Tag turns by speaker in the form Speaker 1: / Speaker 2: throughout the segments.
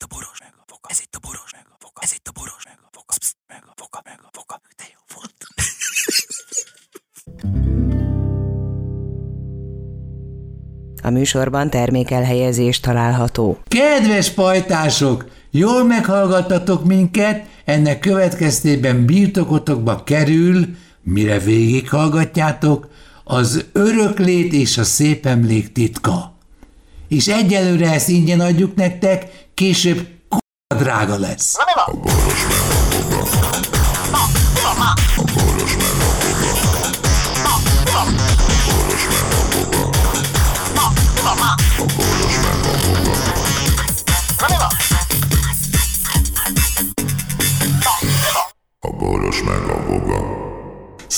Speaker 1: itt a boros, meg a foka. Ez itt a boros, meg a foka. Ez itt a boros, meg a foka. Psz, meg a foka, meg a foka. De jó volt.
Speaker 2: A műsorban termékelhelyezés található.
Speaker 3: Kedves pajtások, jól meghallgattatok minket, ennek következtében birtokotokba kerül, mire végighallgatjátok, az öröklét és a szép emlék titka. És egyelőre ezt ingyen adjuk nektek, később k***a drága lesz.
Speaker 4: A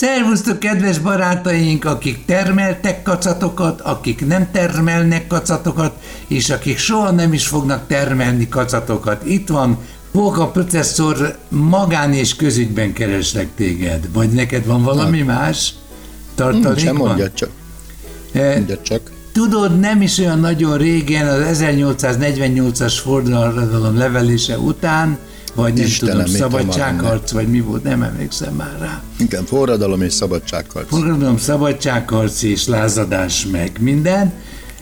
Speaker 3: Szervusztok, kedves barátaink, akik termeltek kacatokat, akik nem termelnek kacatokat, és akik soha nem is fognak termelni kacatokat. Itt van Póka processzor magán és közügyben kereslek téged. Vagy neked van valami Na. más? Tartalék
Speaker 5: Sem
Speaker 3: van?
Speaker 5: mondja csak.
Speaker 3: Eh,
Speaker 5: Mondja csak.
Speaker 3: Tudod, nem is olyan nagyon régen, az 1848-as forradalom levelése után, vagy nem
Speaker 5: Istenem,
Speaker 3: tudom, szabadságharc, vagy mi volt, nem emlékszem már rá.
Speaker 5: Igen, forradalom és szabadságharc.
Speaker 3: Forradalom, szabadságharc és lázadás meg minden,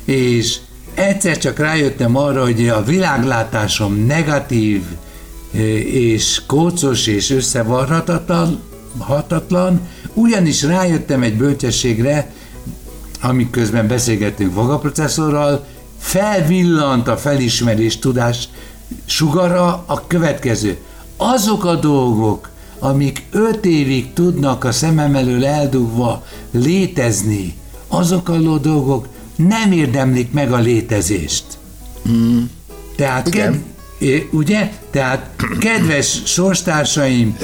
Speaker 3: és egyszer csak rájöttem arra, hogy a világlátásom negatív, eh, és kócos és összevarhatatlan, hatatlan, ugyanis rájöttem egy bölcsességre, amiközben beszélgettünk Voga felvillant a felismerés tudás sugara a következő. Azok a dolgok, amik öt évig tudnak a szemem elől eldugva létezni, azok a dolgok nem érdemlik meg a létezést. Mm. Tehát,
Speaker 5: Igen.
Speaker 3: ked, ugye? Tehát, kedves sorstársaim,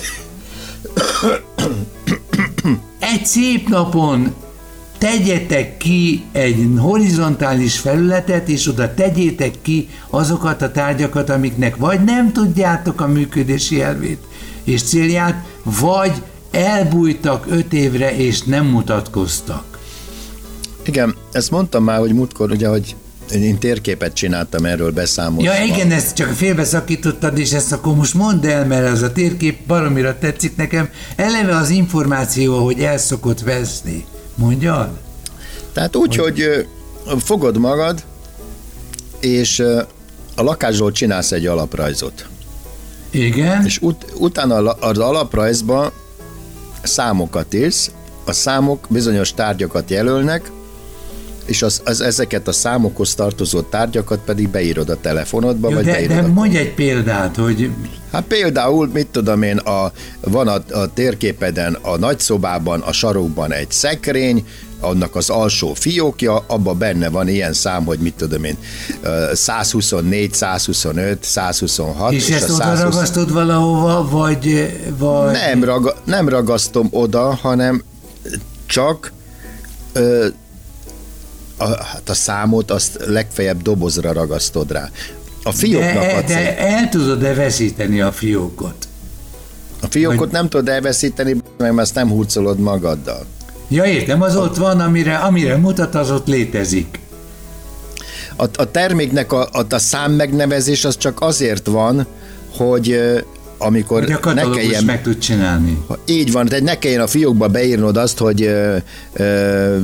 Speaker 3: egy szép napon tegyetek ki egy horizontális felületet, és oda tegyétek ki azokat a tárgyakat, amiknek vagy nem tudjátok a működési elvét és célját, vagy elbújtak öt évre, és nem mutatkoztak.
Speaker 5: Igen, ezt mondtam már, hogy múltkor, ugye, hogy én térképet csináltam erről beszámolva.
Speaker 3: Ja igen, ezt csak félbeszakítottad, és ezt akkor most mondd el, mert ez a térkép baromira tetszik nekem. Eleve az információ, hogy el szokott veszni. Mondjad?
Speaker 5: Tehát úgy, hogy ö, fogod magad, és a lakásról csinálsz egy alaprajzot.
Speaker 3: Igen?
Speaker 5: És ut- utána az alaprajzba számokat írsz, a számok bizonyos tárgyakat jelölnek, és az, az, ezeket a számokhoz tartozó tárgyakat pedig beírod a telefonodba,
Speaker 3: Ja,
Speaker 5: vagy
Speaker 3: de,
Speaker 5: beírod
Speaker 3: de
Speaker 5: a
Speaker 3: mondj egy példát, hogy
Speaker 5: Hát például, mit tudom én, a, van a, a térképeden a nagyszobában, a sarokban egy szekrény, annak az alsó fiókja, abban benne van ilyen szám, hogy mit tudom én, ö, 124, 125, 126.
Speaker 3: és ezt
Speaker 5: a
Speaker 3: oda
Speaker 5: 120
Speaker 3: ragasztod valahova, vagy, vagy...
Speaker 5: nem, raga, nem ragasztom oda, hanem csak ö, a, hát a számot azt legfeljebb dobozra ragasztod rá. A fióknak
Speaker 3: de,
Speaker 5: adsz
Speaker 3: de el tudod-e veszíteni a fiókot?
Speaker 5: A fiókot nem tudod elveszíteni, mert azt nem hurcolod magaddal.
Speaker 3: Ja értem, az ott van, amire, amire mutat, az ott létezik.
Speaker 5: A, a terméknek a, a, a szám megnevezés az csak azért van, hogy amikor
Speaker 3: a
Speaker 5: ne kelljen,
Speaker 3: meg tud csinálni.
Speaker 5: így van, tehát ne kelljen a fiókba beírnod azt, hogy ö, ö,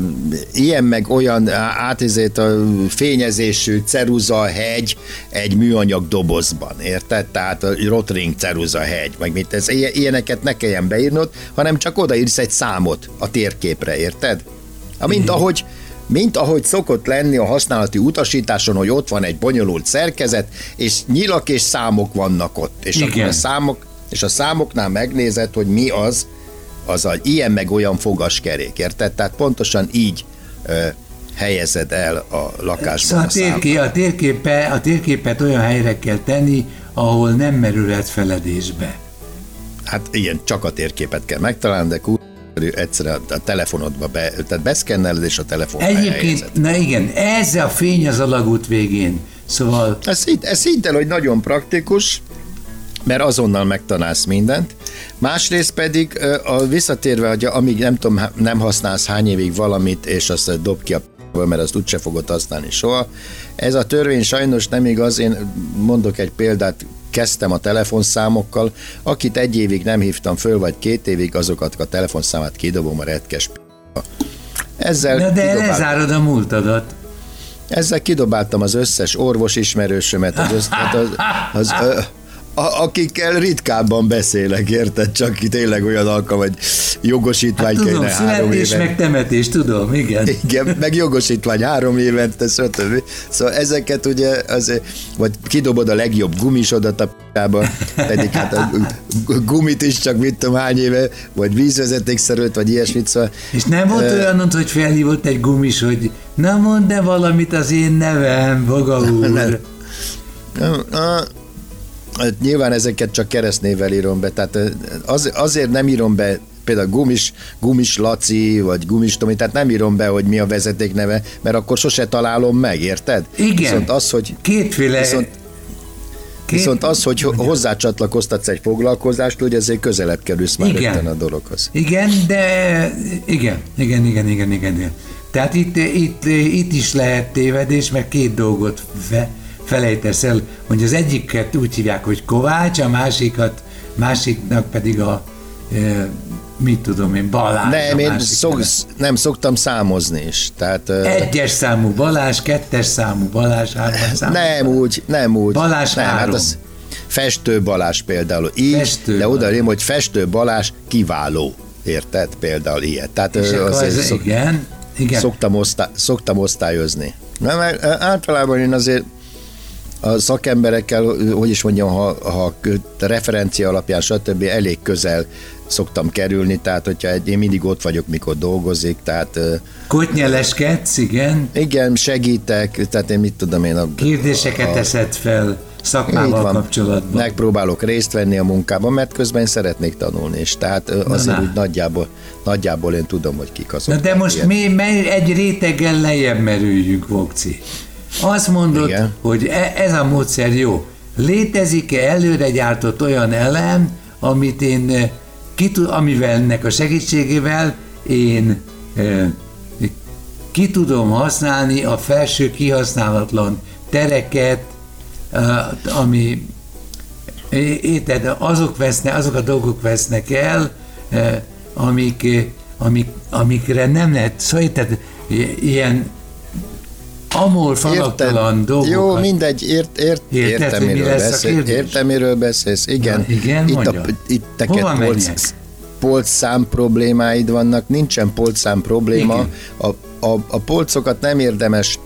Speaker 5: ilyen meg olyan á- átizét a fényezésű ceruza hegy egy műanyag dobozban, érted? Tehát a Rotring ceruza hegy, meg mit ez, ilyen- ilyeneket ne kelljen beírnod, hanem csak odaírsz egy számot a térképre, érted? Ha, mint ahogy mint ahogy szokott lenni a használati utasításon, hogy ott van egy bonyolult szerkezet, és nyilak és számok vannak ott. És
Speaker 3: Igen.
Speaker 5: akkor a számok, és a számoknál megnézed, hogy mi az, az a ilyen meg olyan fogaskerék, érted? Tehát pontosan így ö, helyezed el a lakásban
Speaker 3: Szóval
Speaker 5: a
Speaker 3: térké, a, térképe, a térképet olyan helyre kell tenni, ahol nem merülhet feledésbe.
Speaker 5: Hát igen, csak a térképet kell megtalálni, de kur... egyszerűen a telefonodba be, tehát beszkenneled, és a helyezed.
Speaker 3: Egyébként, na igen, ez a fény az alagút végén. Szóval
Speaker 5: Ez, ez hidd el, hogy nagyon praktikus, mert azonnal megtanálsz mindent. Másrészt pedig a visszatérve, hogy amíg nem tudom, nem használsz hány évig valamit, és azt dob ki a mert azt úgyse fogod használni soha. Ez a törvény sajnos nem igaz, én mondok egy példát, kezdtem a telefonszámokkal, akit egy évig nem hívtam föl, vagy két évig, azokat a telefonszámát kidobom a retkes p***ba. Ezzel
Speaker 3: Na de
Speaker 5: kidobál-
Speaker 3: lezárod a múltadat.
Speaker 5: ezzel kidobáltam az összes orvos ismerősömet, az, össz, hát az, az, ö, a, akikkel ritkábban beszélek, érted? Csak ki tényleg olyan alkalom, hogy jogosítvány
Speaker 3: Hát, tudom,
Speaker 5: kéne három éven.
Speaker 3: meg temetés, tudom, igen.
Speaker 5: Igen, meg jogosítvány három évente, stb. Szóval ezeket ugye, az, vagy kidobod a legjobb gumisodat a p***ába, pedig hát a gumit is csak mit tudom hány éve, vagy vízvezetékszerűt, vagy ilyesmit, szóval
Speaker 3: És nem volt
Speaker 5: Ö,
Speaker 3: olyan, hogy felhívott egy gumis, hogy na mondd de valamit az én nevem, Boga úr.
Speaker 5: Nem. Hát Nyilván ezeket csak keresztnével írom be, tehát az, azért nem írom be például Gumis, Gumis Laci, vagy Gumis Tomi, tehát nem írom be, hogy mi a vezeték neve, mert akkor sose találom meg, érted?
Speaker 3: Igen.
Speaker 5: Viszont az, hogy
Speaker 3: Kétféle...
Speaker 5: Viszont-
Speaker 3: két-
Speaker 5: Viszont az, hogy ho- hozzácsatlakoztatsz egy foglalkozást, ugye ezért közelebb kerülsz már
Speaker 3: Igen.
Speaker 5: a dologhoz.
Speaker 3: Igen, de igen, igen, igen, igen, igen. igen. Tehát itt, itt, itt is lehet tévedés, mert két dolgot fe, felejtesz el, hogy az egyiket úgy hívják, hogy Kovács, a másikat, másiknak pedig a, e, mit tudom én, Balázs.
Speaker 5: Nem, én szok,
Speaker 3: neve.
Speaker 5: nem szoktam számozni is. Tehát,
Speaker 3: Egyes számú Balázs, kettes számú Balázs, hármas számú
Speaker 5: Nem úgy, nem úgy.
Speaker 3: Balázs
Speaker 5: nem,
Speaker 3: három.
Speaker 5: Festő Balázs például így,
Speaker 3: Festő
Speaker 5: de oda
Speaker 3: Balázs.
Speaker 5: rém, hogy Festő Balázs kiváló. Érted? Például ilyet. Tehát
Speaker 3: És akkor
Speaker 5: azért
Speaker 3: ez,
Speaker 5: szok,
Speaker 3: igen, igen.
Speaker 5: szoktam, osztá, szoktam osztályozni. Ö, általában én azért a szakemberekkel, hogy is mondjam, ha, ha referencia alapján, stb. elég közel szoktam kerülni, tehát hogyha egy, én mindig ott vagyok, mikor dolgozik, tehát
Speaker 3: Kotnyeleskedsz, igen.
Speaker 5: igen, segítek, tehát én mit tudom én, a,
Speaker 3: Kérdéseket
Speaker 5: a,
Speaker 3: teszed fel szakmával
Speaker 5: van.
Speaker 3: kapcsolatban.
Speaker 5: Megpróbálok részt venni a munkában, mert közben szeretnék tanulni is. Tehát azért
Speaker 3: na.
Speaker 5: úgy nagyjából, nagyjából én tudom, hogy kik azok.
Speaker 3: Na de most mi egy réteggel lejjebb merüljünk, Vokci. Azt mondod,
Speaker 5: Igen.
Speaker 3: hogy e, ez a módszer jó. Létezik-e előre gyártott olyan elem, amit én, eh, ki, tud- amivel ennek a segítségével én eh, ki tudom használni a felső kihasználatlan tereket, eh, ami Érted, azok, vesznek, azok a dolgok vesznek el, eh, amik, eh, amik, amikre nem lehet, szóval érted, i- ilyen amorfalaktalan dolgokat.
Speaker 5: Jó, mindegy, ért, ért,
Speaker 3: Érted,
Speaker 5: értem, miről
Speaker 3: a
Speaker 5: beszél, értem, miről beszélsz. Igen,
Speaker 3: Na, igen,
Speaker 5: itt, a,
Speaker 3: mondja.
Speaker 5: itt
Speaker 3: Hova
Speaker 5: teket polc, polcszám problémáid vannak, nincsen polcszám probléma.
Speaker 3: Igen.
Speaker 5: A, a, a polcokat nem érdemes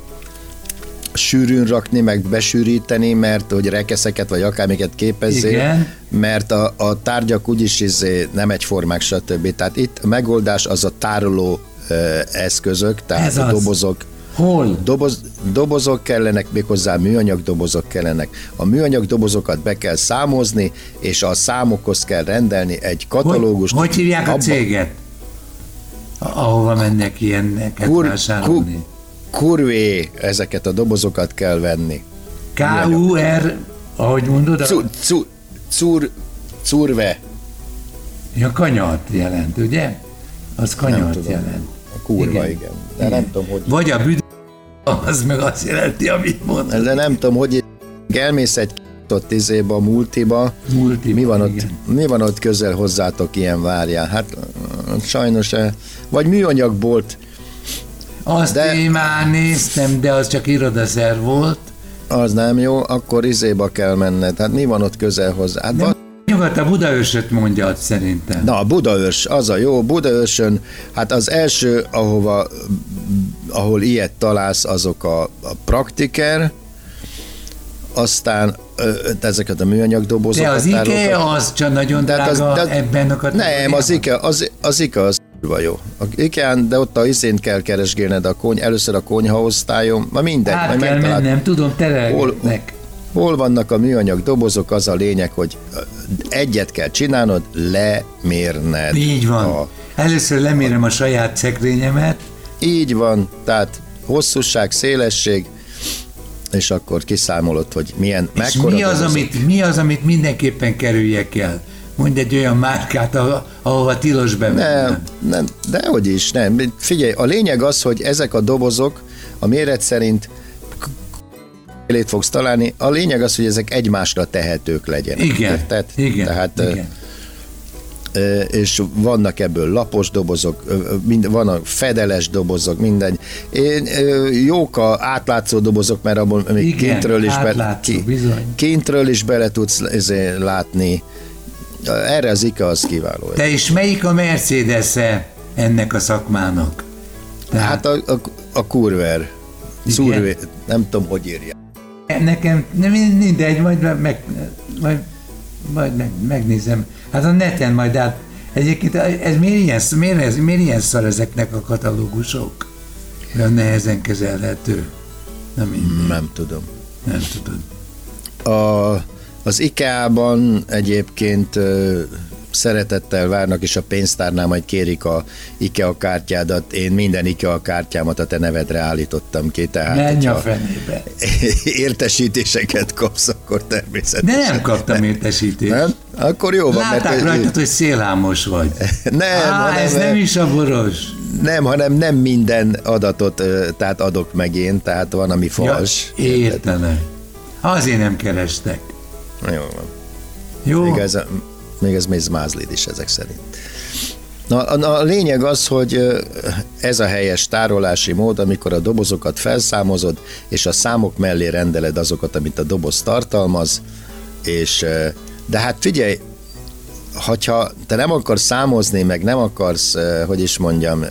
Speaker 5: sűrűn rakni, meg besűríteni, mert hogy rekeszeket vagy akármiket képezzél,
Speaker 3: Igen.
Speaker 5: mert a, a tárgyak úgyis izé nem egyformák, stb. Tehát itt a megoldás az a tároló ö, eszközök, tehát
Speaker 3: Ez
Speaker 5: a
Speaker 3: az.
Speaker 5: dobozok,
Speaker 3: Hol?
Speaker 5: Doboz, dobozok kellenek, méghozzá műanyag dobozok kellenek. A műanyag dobozokat be kell számozni, és a számokhoz kell rendelni egy
Speaker 3: Hogy,
Speaker 5: katalógust.
Speaker 3: hogy hívják a
Speaker 5: Abba-
Speaker 3: céget? A- Ahova mennek ilyeneket
Speaker 5: Kur, kur,
Speaker 3: vásárolni?
Speaker 5: kurvé, ezeket a dobozokat kell venni.
Speaker 3: K-U-R, ahogy mondod, a,
Speaker 5: Cu, cu, cur, curve,
Speaker 3: a kanyart jelent, ugye? Az kanyart jelent.
Speaker 5: A kurva, igen. igen. De nem tudom, hogy...
Speaker 3: Vagy a büd... Az meg azt jelenti, amit mond.
Speaker 5: De nem tudom, hogy elmész egy ott izébe, a multiba,
Speaker 3: Multiba,
Speaker 5: mi van, ott,
Speaker 3: igen.
Speaker 5: mi van ott közel hozzátok ilyen várjál? Hát sajnos, eh, vagy műanyagbolt,
Speaker 3: Azt
Speaker 5: De-
Speaker 3: én már néztem, de az csak irodaszer volt.
Speaker 5: az nem jó, akkor izéba kell menned. Hát mi van ott közel hozzá? Hát va-
Speaker 3: Nyugat a Budaörsöt mondja szerintem.
Speaker 5: Na, Budaörs, az a jó. Budaörsön, hát az első, ahova, ahol ilyet találsz, azok a, a praktiker, aztán ezeket a műanyag
Speaker 3: de
Speaker 5: dobozokat.
Speaker 3: az IKEA az csak nagyon
Speaker 5: De hát
Speaker 3: drága
Speaker 5: az- de-
Speaker 3: ebben a
Speaker 5: Nem, az IKEA, az, az IKEA az kurva jó. A IKEA, de ott a izén kell keresgélned a kony, először a konyha osztályon, ma mindegy,
Speaker 3: Át
Speaker 5: majd
Speaker 3: kell mennem, tudom, terelgetnek.
Speaker 5: Hol vannak a műanyag dobozok, az a lényeg, hogy egyet kell csinálnod, lemérned.
Speaker 3: Így van.
Speaker 5: A,
Speaker 3: Először lemérem a saját szekrényemet,
Speaker 5: így van, tehát hosszúság, szélesség, és akkor kiszámolod, hogy milyen,
Speaker 3: és
Speaker 5: mekkora
Speaker 3: mi az,
Speaker 5: dobozok.
Speaker 3: amit, mi az, amit mindenképpen kerüljek el? Mondj egy olyan márkát, ahova, ahova tilos bevennem.
Speaker 5: Nem, nem, dehogy is, nem. Figyelj, a lényeg az, hogy ezek a dobozok, a méret szerint lét fogsz találni. A lényeg az, hogy ezek egymásra tehetők legyenek.
Speaker 3: Igen,
Speaker 5: Érted?
Speaker 3: igen,
Speaker 5: Tehát,
Speaker 3: igen.
Speaker 5: És vannak ebből lapos dobozok, mind, vannak fedeles dobozok, minden. Én, jók a átlátszó dobozok, mert abból még
Speaker 3: Igen,
Speaker 5: kintről is, be,
Speaker 3: bizony.
Speaker 5: kintről is bele tudsz ezért látni. Erre az IKEA az kiváló.
Speaker 3: Te és melyik a mercedes -e ennek a szakmának? Tehát
Speaker 5: Hát a, a, a kurver. Szurvé, nem tudom, hogy írja.
Speaker 3: nekem nem mindegy, majd meg, meg majd, majd meg, megnézem. Hát a neten majd át. Egyébként ez miért ilyen, miért, ez, miért ilyen szar ezeknek a katalógusok? Olyan nehezen kezelhető. Nem, mindegy,
Speaker 5: Nem tudom.
Speaker 3: nem tudod.
Speaker 5: A, az IKEA-ban egyébként szeretettel várnak, és a pénztárnál majd kérik a IKEA kártyádat. Én minden IKEA kártyámat a te nevedre állítottam ki, tehát
Speaker 3: Menj a fenébe.
Speaker 5: értesítéseket kapsz, akkor természetesen.
Speaker 3: De nem kaptam értesítést.
Speaker 5: Nem? Akkor jó van.
Speaker 3: Látták rajtad, hogy szélhámos vagy.
Speaker 5: nem,
Speaker 3: Á,
Speaker 5: hanem,
Speaker 3: ez nem is a boros.
Speaker 5: nem, hanem nem minden adatot tehát adok meg én, tehát van, ami fals.
Speaker 3: Ja, értelek. Azért nem kerestek.
Speaker 5: Jó van.
Speaker 3: Jó?
Speaker 5: A, még ez még mázlid is ezek szerint. Na, a, a lényeg az, hogy ez a helyes tárolási mód, amikor a dobozokat felszámozod, és a számok mellé rendeled azokat, amit a doboz tartalmaz, és de hát figyelj, hogyha te nem akarsz számozni, meg nem akarsz, hogy is mondjam,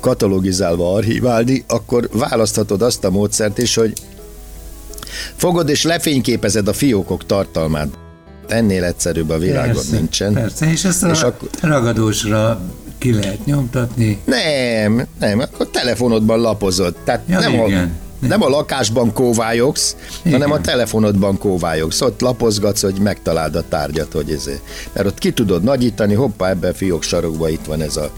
Speaker 5: katalogizálva archiválni, akkor választhatod azt a módszert is, hogy fogod és lefényképezed a fiókok tartalmát. Ennél egyszerűbb a világon
Speaker 3: persze,
Speaker 5: nincsen.
Speaker 3: Persze, és ezt a
Speaker 5: És akkor-
Speaker 3: ragadósra ki lehet nyomtatni.
Speaker 5: Nem, nem, akkor telefonodban lapozod. Tehát
Speaker 3: Ja,
Speaker 5: nem, a,
Speaker 3: igen.
Speaker 5: nem a lakásban kóvályogsz,
Speaker 3: Igen.
Speaker 5: hanem a telefonodban kóvályogsz. Ott lapozgatsz, hogy megtaláld a tárgyat, hogy ezért. Mert ott ki tudod nagyítani, hoppá, ebben a fiók sarokba itt van ez a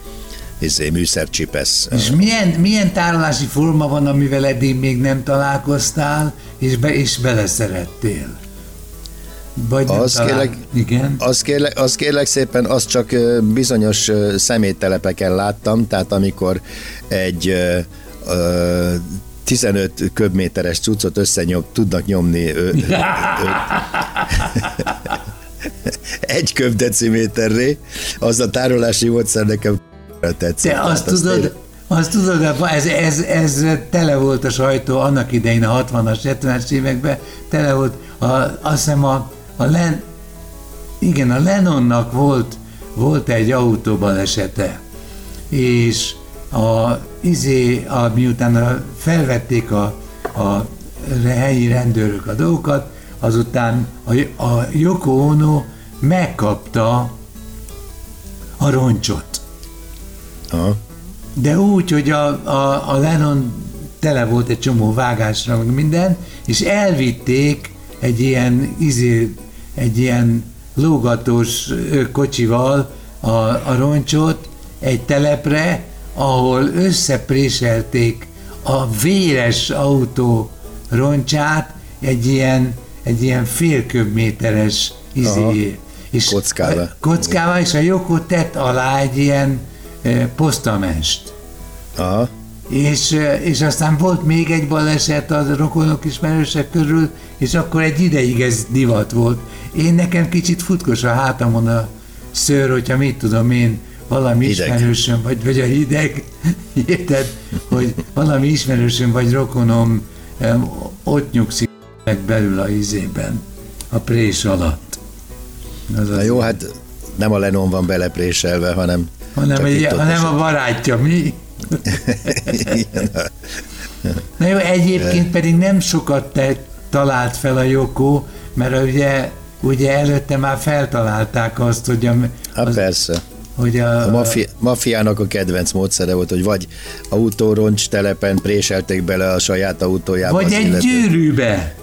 Speaker 5: izé, műszercsipesz.
Speaker 3: És milyen, milyen tárolási forma van, amivel eddig még nem találkoztál, és, be, és beleszerettél? Vagy
Speaker 5: Az
Speaker 3: talál...
Speaker 5: kérlek-
Speaker 3: Igen.
Speaker 5: Az kérlek, az kérlek szépen, azt csak bizonyos szeméttelepeken láttam, tehát amikor egy ö, ö, 15 köbméteres cuccot összenyom, tudnak nyomni ö, ö, ö, egy köbdeciméterré, az a tárolási módszer nekem tetszett.
Speaker 3: Te azt
Speaker 5: azt
Speaker 3: tudod, azt tudod, ez, ez, ez tele volt a sajtó annak idején a 60-as, 70-es években, tele volt, a, azt hiszem a, a Len, igen, a Lennonnak volt, volt egy autóbalesete, és a, izé, a, miután a, felvették a, a helyi rendőrök a dolgokat, azután a, a Yoko Ono megkapta a roncsot.
Speaker 5: Aha.
Speaker 3: De úgy, hogy a, a, a Lennon tele volt egy csomó vágásra, meg minden, és elvitték egy ilyen, izé, egy ilyen lógatós kocsival a, a roncsot egy telepre, ahol összepréselték a véres autó roncsát egy ilyen, egy ilyen fél köbméteres izé, és
Speaker 5: Kockával.
Speaker 3: kockával, és a Joko tett alá egy ilyen posztamest.
Speaker 5: Aha.
Speaker 3: És, és aztán volt még egy baleset a rokonok ismerősek körül, és akkor egy ideig ez divat volt. Én nekem kicsit futkos a hátamon a szőr, hogyha mit tudom én, valami
Speaker 5: Hideg.
Speaker 3: ismerősöm, vagy, vagy a hideg, érted, hogy valami ismerősöm, vagy rokonom ott nyugszik meg belül a izében, a prés alatt. Az
Speaker 5: Na jó, hát nem a Lenon van belepréselve, hanem
Speaker 3: hanem, egy, hanem a barátja, mi? Na jó, egyébként pedig nem sokat te talált fel a Joko, mert ugye, ugye előtte már feltalálták azt, hogy a, az,
Speaker 5: persze.
Speaker 3: hogy a,
Speaker 5: A mafi- mafiának a kedvenc módszere volt, hogy vagy autóroncs telepen préselték bele a saját autójába.
Speaker 3: vagy egy
Speaker 5: illető-
Speaker 3: gyűrűbe,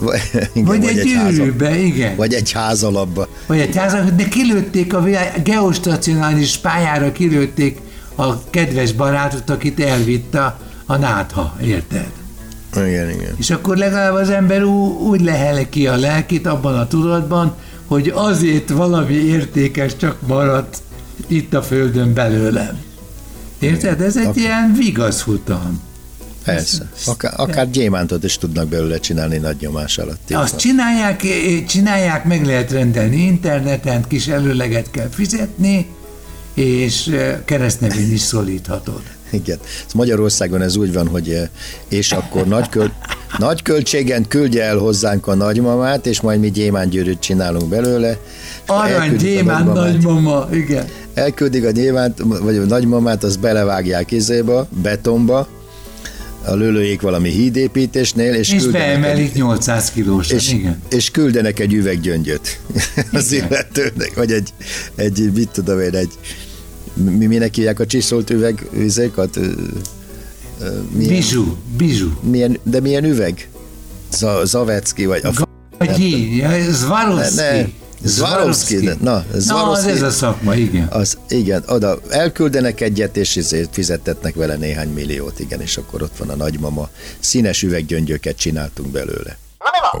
Speaker 5: Vagy, igen,
Speaker 3: vagy, egy
Speaker 5: házal-
Speaker 3: gyűrűbe, igen.
Speaker 5: Vagy egy házalapba.
Speaker 3: Vagy egy házak, de kilőtték a világ, geostacionális pályára kilőtték a kedves barátot, akit elvitt a, a nátha, érted?
Speaker 5: Igen, igen.
Speaker 3: És akkor legalább az ember ú, úgy lehel ki a lelkét abban a tudatban, hogy azért valami értékes csak maradt itt a földön belőlem. Érted? Ez egy ilyen vigaszfutam.
Speaker 5: Persze. Akár, akár gyémántot is tudnak belőle csinálni nagy nyomás alatt.
Speaker 3: Azt csinálják, eh, csinálják, meg lehet rendelni interneten, kis előleget kell fizetni, és eh, keresztnevén is szólíthatod.
Speaker 5: Igen. Magyarországon ez úgy van, hogy eh, és akkor nagy, köl, nagy költségen küldje el hozzánk a nagymamát, és majd mi gyémángyűrűt csinálunk belőle.
Speaker 3: Arany,
Speaker 5: nagymamát.
Speaker 3: nagymama, igen.
Speaker 5: Elküldik a gyémánt, vagy a nagymamát, azt belevágják izéba, betonba, a lőlőjék valami hídépítésnél, és,
Speaker 3: És beemelik 800 kilósan,
Speaker 5: és,
Speaker 3: igen.
Speaker 5: és küldenek egy üveggyöngyöt az
Speaker 3: Igen.
Speaker 5: illetőnek, vagy egy, egy, mit tudom én, egy, mi, minek hívják a csiszolt üveg üzékat? Ö, ö, Milyen,
Speaker 3: Bizsú, bizsú.
Speaker 5: milyen, de milyen üveg? Zavecki, vagy a
Speaker 3: Gagyi, ja,
Speaker 5: Ne, Swarovski, de- na,
Speaker 3: Na, az ez a szakma, igen.
Speaker 5: az, igen, oda elküldenek egyet, és ezért fizettetnek vele néhány milliót, igen, és akkor ott van a nagymama. Színes üveggyöngyöket csináltunk belőle.
Speaker 4: A